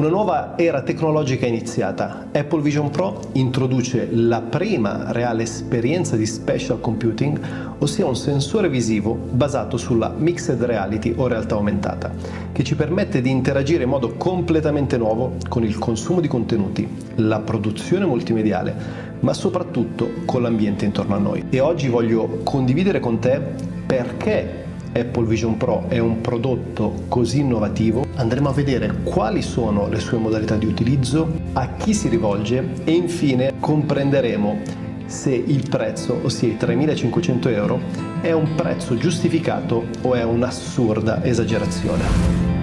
Una nuova era tecnologica è iniziata. Apple Vision Pro introduce la prima reale esperienza di special computing, ossia un sensore visivo basato sulla mixed reality o realtà aumentata, che ci permette di interagire in modo completamente nuovo con il consumo di contenuti, la produzione multimediale, ma soprattutto con l'ambiente intorno a noi. E oggi voglio condividere con te perché Apple Vision Pro è un prodotto così innovativo, andremo a vedere quali sono le sue modalità di utilizzo, a chi si rivolge e infine comprenderemo se il prezzo, ossia i 3.500 euro, è un prezzo giustificato o è un'assurda esagerazione.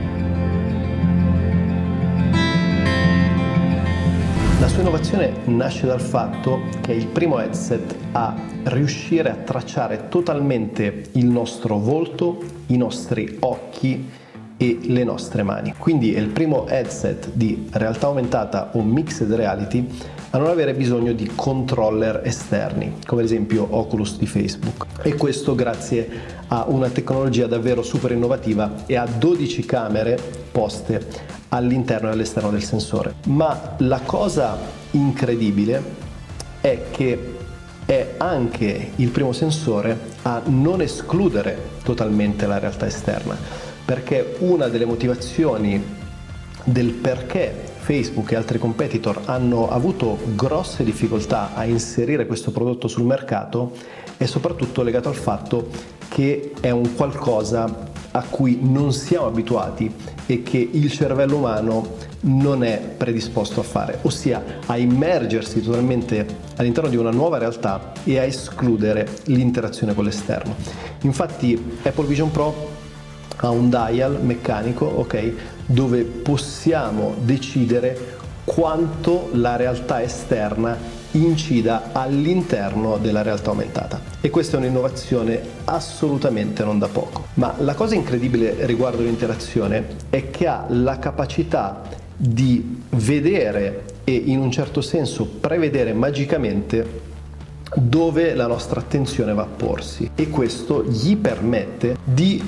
La sua innovazione nasce dal fatto che è il primo headset a riuscire a tracciare totalmente il nostro volto, i nostri occhi e le nostre mani. Quindi è il primo headset di realtà aumentata o mixed reality a non avere bisogno di controller esterni, come ad esempio Oculus di Facebook. E questo grazie a una tecnologia davvero super innovativa e a 12 camere poste all'interno e all'esterno del sensore. Ma la cosa incredibile è che è anche il primo sensore a non escludere totalmente la realtà esterna, perché una delle motivazioni del perché Facebook e altri competitor hanno avuto grosse difficoltà a inserire questo prodotto sul mercato è soprattutto legato al fatto che è un qualcosa a cui non siamo abituati e che il cervello umano non è predisposto a fare, ossia a immergersi totalmente all'interno di una nuova realtà e a escludere l'interazione con l'esterno. Infatti Apple Vision Pro ha un dial meccanico, ok, dove possiamo decidere quanto la realtà esterna incida all'interno della realtà aumentata. E questa è un'innovazione assolutamente non da poco. Ma la cosa incredibile riguardo l'interazione è che ha la capacità di vedere e in un certo senso prevedere magicamente dove la nostra attenzione va a porsi e questo gli permette di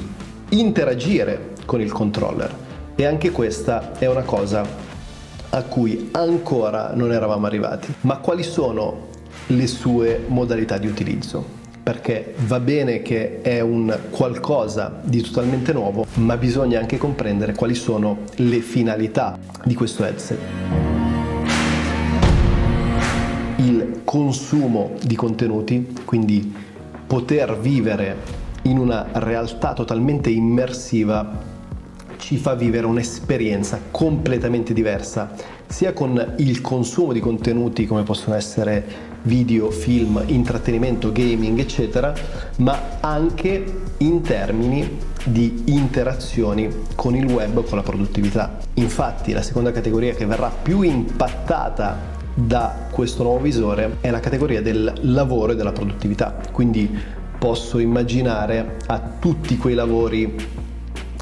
interagire con il controller e anche questa è una cosa a cui ancora non eravamo arrivati. Ma quali sono le sue modalità di utilizzo? Perché va bene che è un qualcosa di totalmente nuovo, ma bisogna anche comprendere quali sono le finalità di questo headset. Il consumo di contenuti, quindi poter vivere in una realtà totalmente immersiva ci fa vivere un'esperienza completamente diversa, sia con il consumo di contenuti come possono essere video, film, intrattenimento, gaming, eccetera, ma anche in termini di interazioni con il web, con la produttività. Infatti la seconda categoria che verrà più impattata da questo nuovo visore è la categoria del lavoro e della produttività. Quindi posso immaginare a tutti quei lavori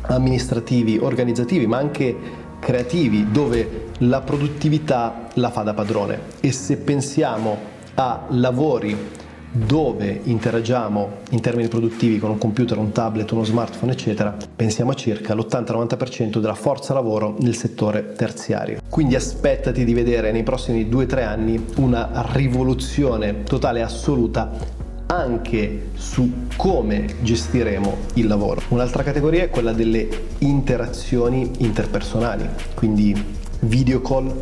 amministrativi, organizzativi, ma anche creativi, dove la produttività la fa da padrone. E se pensiamo a lavori dove interagiamo in termini produttivi con un computer, un tablet, uno smartphone, eccetera, pensiamo a circa l'80-90% della forza lavoro nel settore terziario. Quindi aspettati di vedere nei prossimi 2-3 anni una rivoluzione totale e assoluta anche su come gestiremo il lavoro. Un'altra categoria è quella delle interazioni interpersonali, quindi video call,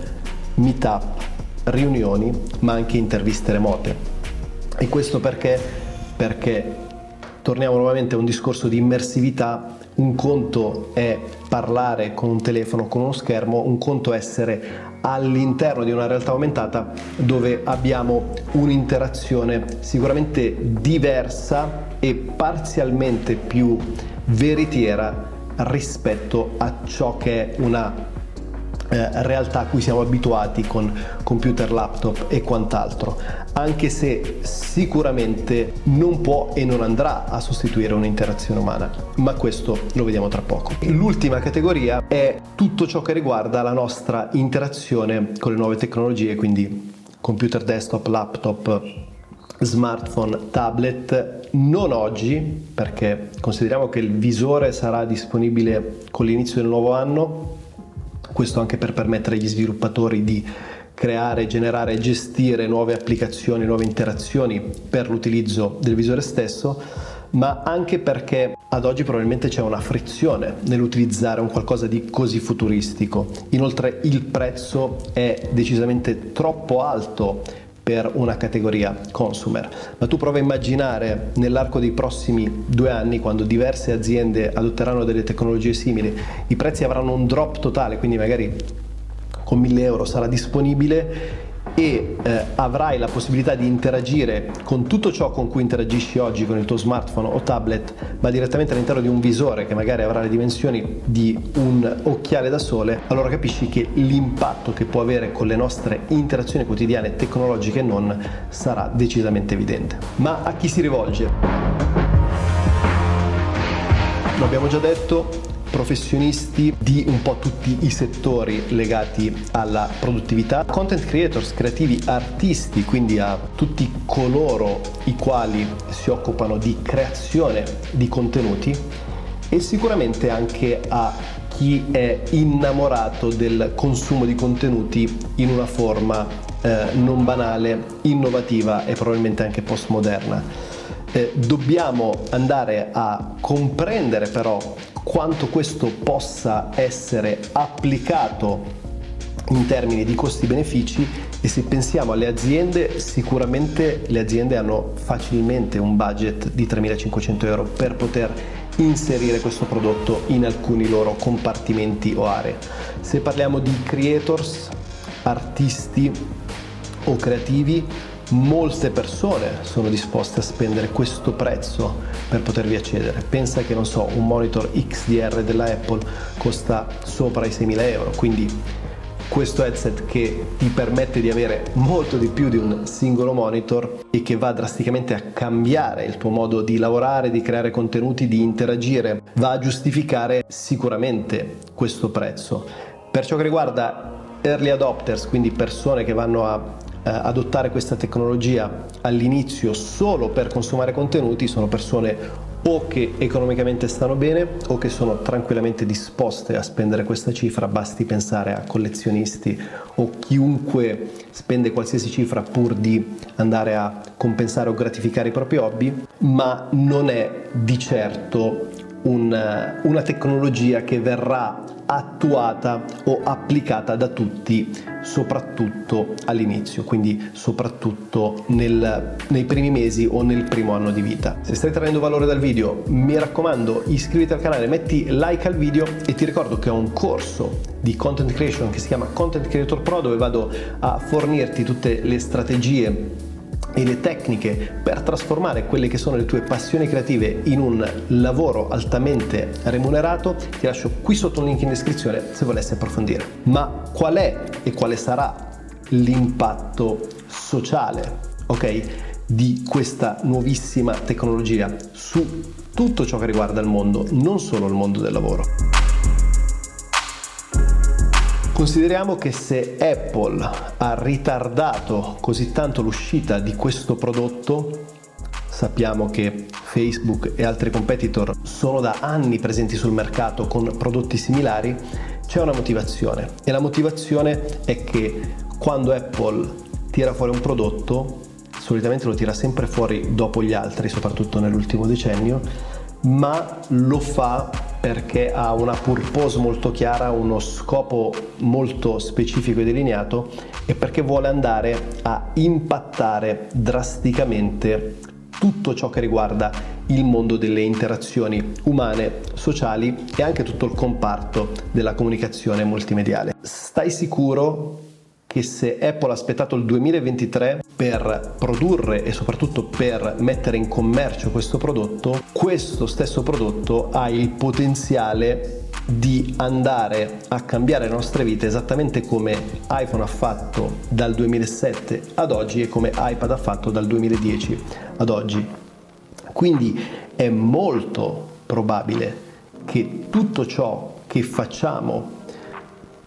meetup, riunioni, ma anche interviste remote. E questo perché? Perché torniamo nuovamente a un discorso di immersività. Un conto è parlare con un telefono, con uno schermo, un conto è essere all'interno di una realtà aumentata dove abbiamo un'interazione sicuramente diversa e parzialmente più veritiera rispetto a ciò che è una eh, realtà a cui siamo abituati con computer, laptop e quant'altro, anche se sicuramente non può e non andrà a sostituire un'interazione umana, ma questo lo vediamo tra poco. L'ultima categoria è tutto ciò che riguarda la nostra interazione con le nuove tecnologie, quindi computer desktop, laptop, smartphone, tablet, non oggi perché consideriamo che il visore sarà disponibile con l'inizio del nuovo anno questo anche per permettere agli sviluppatori di creare, generare e gestire nuove applicazioni, nuove interazioni per l'utilizzo del visore stesso, ma anche perché ad oggi probabilmente c'è una frizione nell'utilizzare un qualcosa di così futuristico. Inoltre il prezzo è decisamente troppo alto per una categoria consumer. Ma tu prova a immaginare nell'arco dei prossimi due anni, quando diverse aziende adotteranno delle tecnologie simili, i prezzi avranno un drop totale, quindi magari con 1000 euro sarà disponibile e eh, avrai la possibilità di interagire con tutto ciò con cui interagisci oggi con il tuo smartphone o tablet, ma direttamente all'interno di un visore che magari avrà le dimensioni di un occhiale da sole, allora capisci che l'impatto che può avere con le nostre interazioni quotidiane tecnologiche e non sarà decisamente evidente. Ma a chi si rivolge? Lo abbiamo già detto, professionisti di un po' tutti i settori legati alla produttività, content creators, creativi, artisti, quindi a tutti coloro i quali si occupano di creazione di contenuti e sicuramente anche a chi è innamorato del consumo di contenuti in una forma eh, non banale, innovativa e probabilmente anche postmoderna. Eh, dobbiamo andare a comprendere però quanto questo possa essere applicato in termini di costi-benefici e se pensiamo alle aziende, sicuramente le aziende hanno facilmente un budget di 3.500 euro per poter inserire questo prodotto in alcuni loro compartimenti o aree. Se parliamo di creators, artisti o creativi, molte persone sono disposte a spendere questo prezzo per potervi accedere. Pensa che, non so, un monitor XDR della Apple costa sopra i 6.000 euro, quindi questo headset che ti permette di avere molto di più di un singolo monitor e che va drasticamente a cambiare il tuo modo di lavorare, di creare contenuti, di interagire, va a giustificare sicuramente questo prezzo. Per ciò che riguarda early adopters, quindi persone che vanno a adottare questa tecnologia all'inizio solo per consumare contenuti sono persone o che economicamente stanno bene o che sono tranquillamente disposte a spendere questa cifra, basti pensare a collezionisti o chiunque spende qualsiasi cifra pur di andare a compensare o gratificare i propri hobby, ma non è di certo un, una tecnologia che verrà attuata o applicata da tutti, soprattutto all'inizio, quindi soprattutto nel, nei primi mesi o nel primo anno di vita. Se stai traendo valore dal video, mi raccomando, iscriviti al canale, metti like al video e ti ricordo che ho un corso di content creation che si chiama Content Creator Pro dove vado a fornirti tutte le strategie e le tecniche per trasformare quelle che sono le tue passioni creative in un lavoro altamente remunerato, ti lascio qui sotto un link in descrizione se volessi approfondire. Ma qual è e quale sarà l'impatto sociale, ok, di questa nuovissima tecnologia su tutto ciò che riguarda il mondo, non solo il mondo del lavoro? Consideriamo che se Apple ha ritardato così tanto l'uscita di questo prodotto, sappiamo che Facebook e altri competitor sono da anni presenti sul mercato con prodotti similari, c'è una motivazione. E la motivazione è che quando Apple tira fuori un prodotto, solitamente lo tira sempre fuori dopo gli altri, soprattutto nell'ultimo decennio, ma lo fa perché ha una purpose molto chiara, uno scopo molto specifico e delineato e perché vuole andare a impattare drasticamente tutto ciò che riguarda il mondo delle interazioni umane, sociali e anche tutto il comparto della comunicazione multimediale. Stai sicuro che se Apple ha aspettato il 2023 per produrre e soprattutto per mettere in commercio questo prodotto, questo stesso prodotto ha il potenziale di andare a cambiare le nostre vite esattamente come iPhone ha fatto dal 2007 ad oggi e come iPad ha fatto dal 2010 ad oggi. Quindi è molto probabile che tutto ciò che facciamo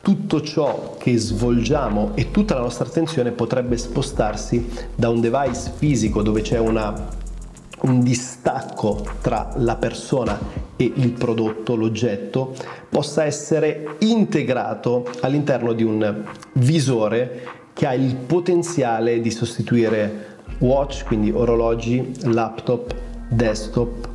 tutto ciò che svolgiamo e tutta la nostra attenzione potrebbe spostarsi da un device fisico dove c'è una un distacco tra la persona e il prodotto, l'oggetto, possa essere integrato all'interno di un visore che ha il potenziale di sostituire watch, quindi orologi, laptop, desktop,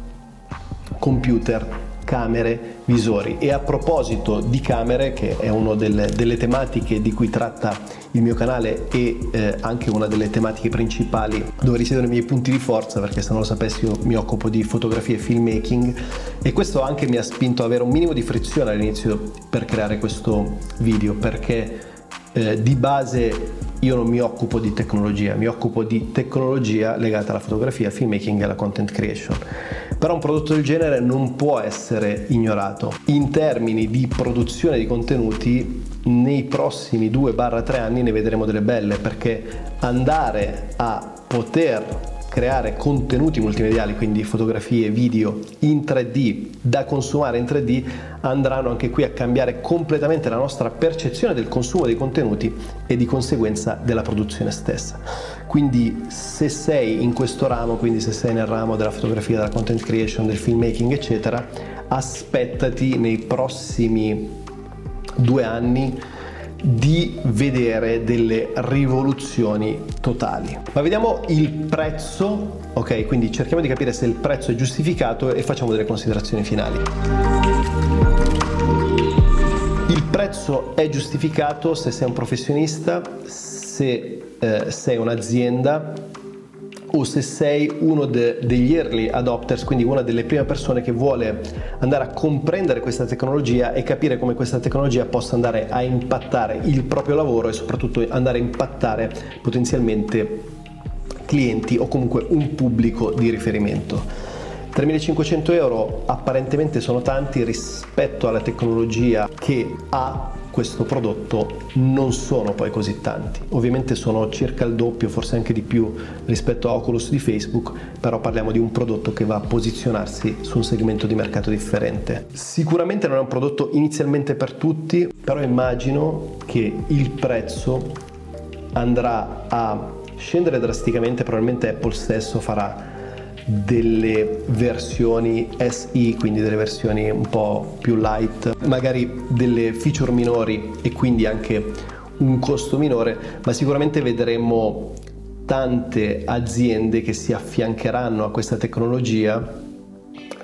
computer camere, visori. E a proposito di camere, che è una delle, delle tematiche di cui tratta il mio canale e eh, anche una delle tematiche principali dove risiedono i miei punti di forza, perché se non lo sapessi io mi occupo di fotografia e filmmaking e questo anche mi ha spinto ad avere un minimo di frizione all'inizio per creare questo video, perché eh, di base io non mi occupo di tecnologia, mi occupo di tecnologia legata alla fotografia, al filmmaking e alla content creation. Però un prodotto del genere non può essere ignorato. In termini di produzione di contenuti, nei prossimi 2-3 anni ne vedremo delle belle, perché andare a poter creare contenuti multimediali, quindi fotografie, video in 3D da consumare in 3D, andranno anche qui a cambiare completamente la nostra percezione del consumo dei contenuti e di conseguenza della produzione stessa. Quindi se sei in questo ramo, quindi se sei nel ramo della fotografia, della content creation, del filmmaking, eccetera, aspettati nei prossimi due anni di vedere delle rivoluzioni totali. Ma vediamo il prezzo, ok? Quindi cerchiamo di capire se il prezzo è giustificato e facciamo delle considerazioni finali. Il prezzo è giustificato se sei un professionista, se eh, sei un'azienda o se sei uno de- degli early adopters, quindi una delle prime persone che vuole andare a comprendere questa tecnologia e capire come questa tecnologia possa andare a impattare il proprio lavoro e soprattutto andare a impattare potenzialmente clienti o comunque un pubblico di riferimento. 3.500 euro apparentemente sono tanti rispetto alla tecnologia che ha questo prodotto non sono poi così tanti. Ovviamente sono circa il doppio, forse anche di più rispetto a Oculus di Facebook, però parliamo di un prodotto che va a posizionarsi su un segmento di mercato differente. Sicuramente non è un prodotto inizialmente per tutti, però immagino che il prezzo andrà a scendere drasticamente, probabilmente Apple stesso farà delle versioni SI, quindi delle versioni un po' più light, magari delle feature minori e quindi anche un costo minore, ma sicuramente vedremo tante aziende che si affiancheranno a questa tecnologia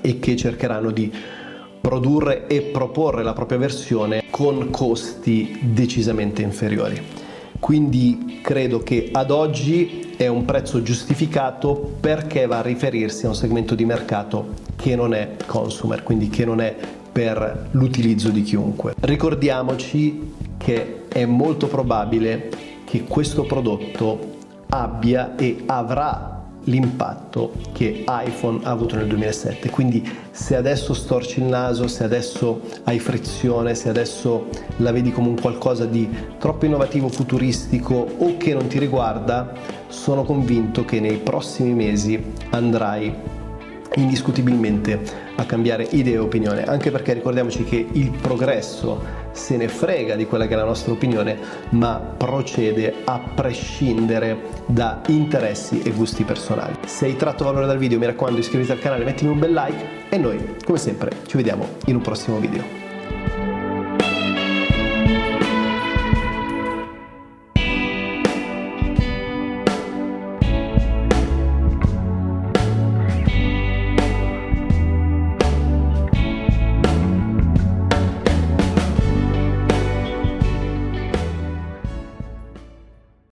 e che cercheranno di produrre e proporre la propria versione con costi decisamente inferiori. Quindi credo che ad oggi è un prezzo giustificato perché va a riferirsi a un segmento di mercato che non è consumer, quindi che non è per l'utilizzo di chiunque. Ricordiamoci che è molto probabile che questo prodotto abbia e avrà l'impatto che iPhone ha avuto nel 2007. Quindi se adesso storci il naso, se adesso hai frizione, se adesso la vedi come un qualcosa di troppo innovativo, futuristico o che non ti riguarda, sono convinto che nei prossimi mesi andrai indiscutibilmente a cambiare idea e opinione, anche perché ricordiamoci che il progresso se ne frega di quella che è la nostra opinione, ma procede a prescindere da interessi e gusti personali. Se hai tratto valore dal video, mi raccomando iscriviti al canale, mettimi un bel like e noi, come sempre, ci vediamo in un prossimo video.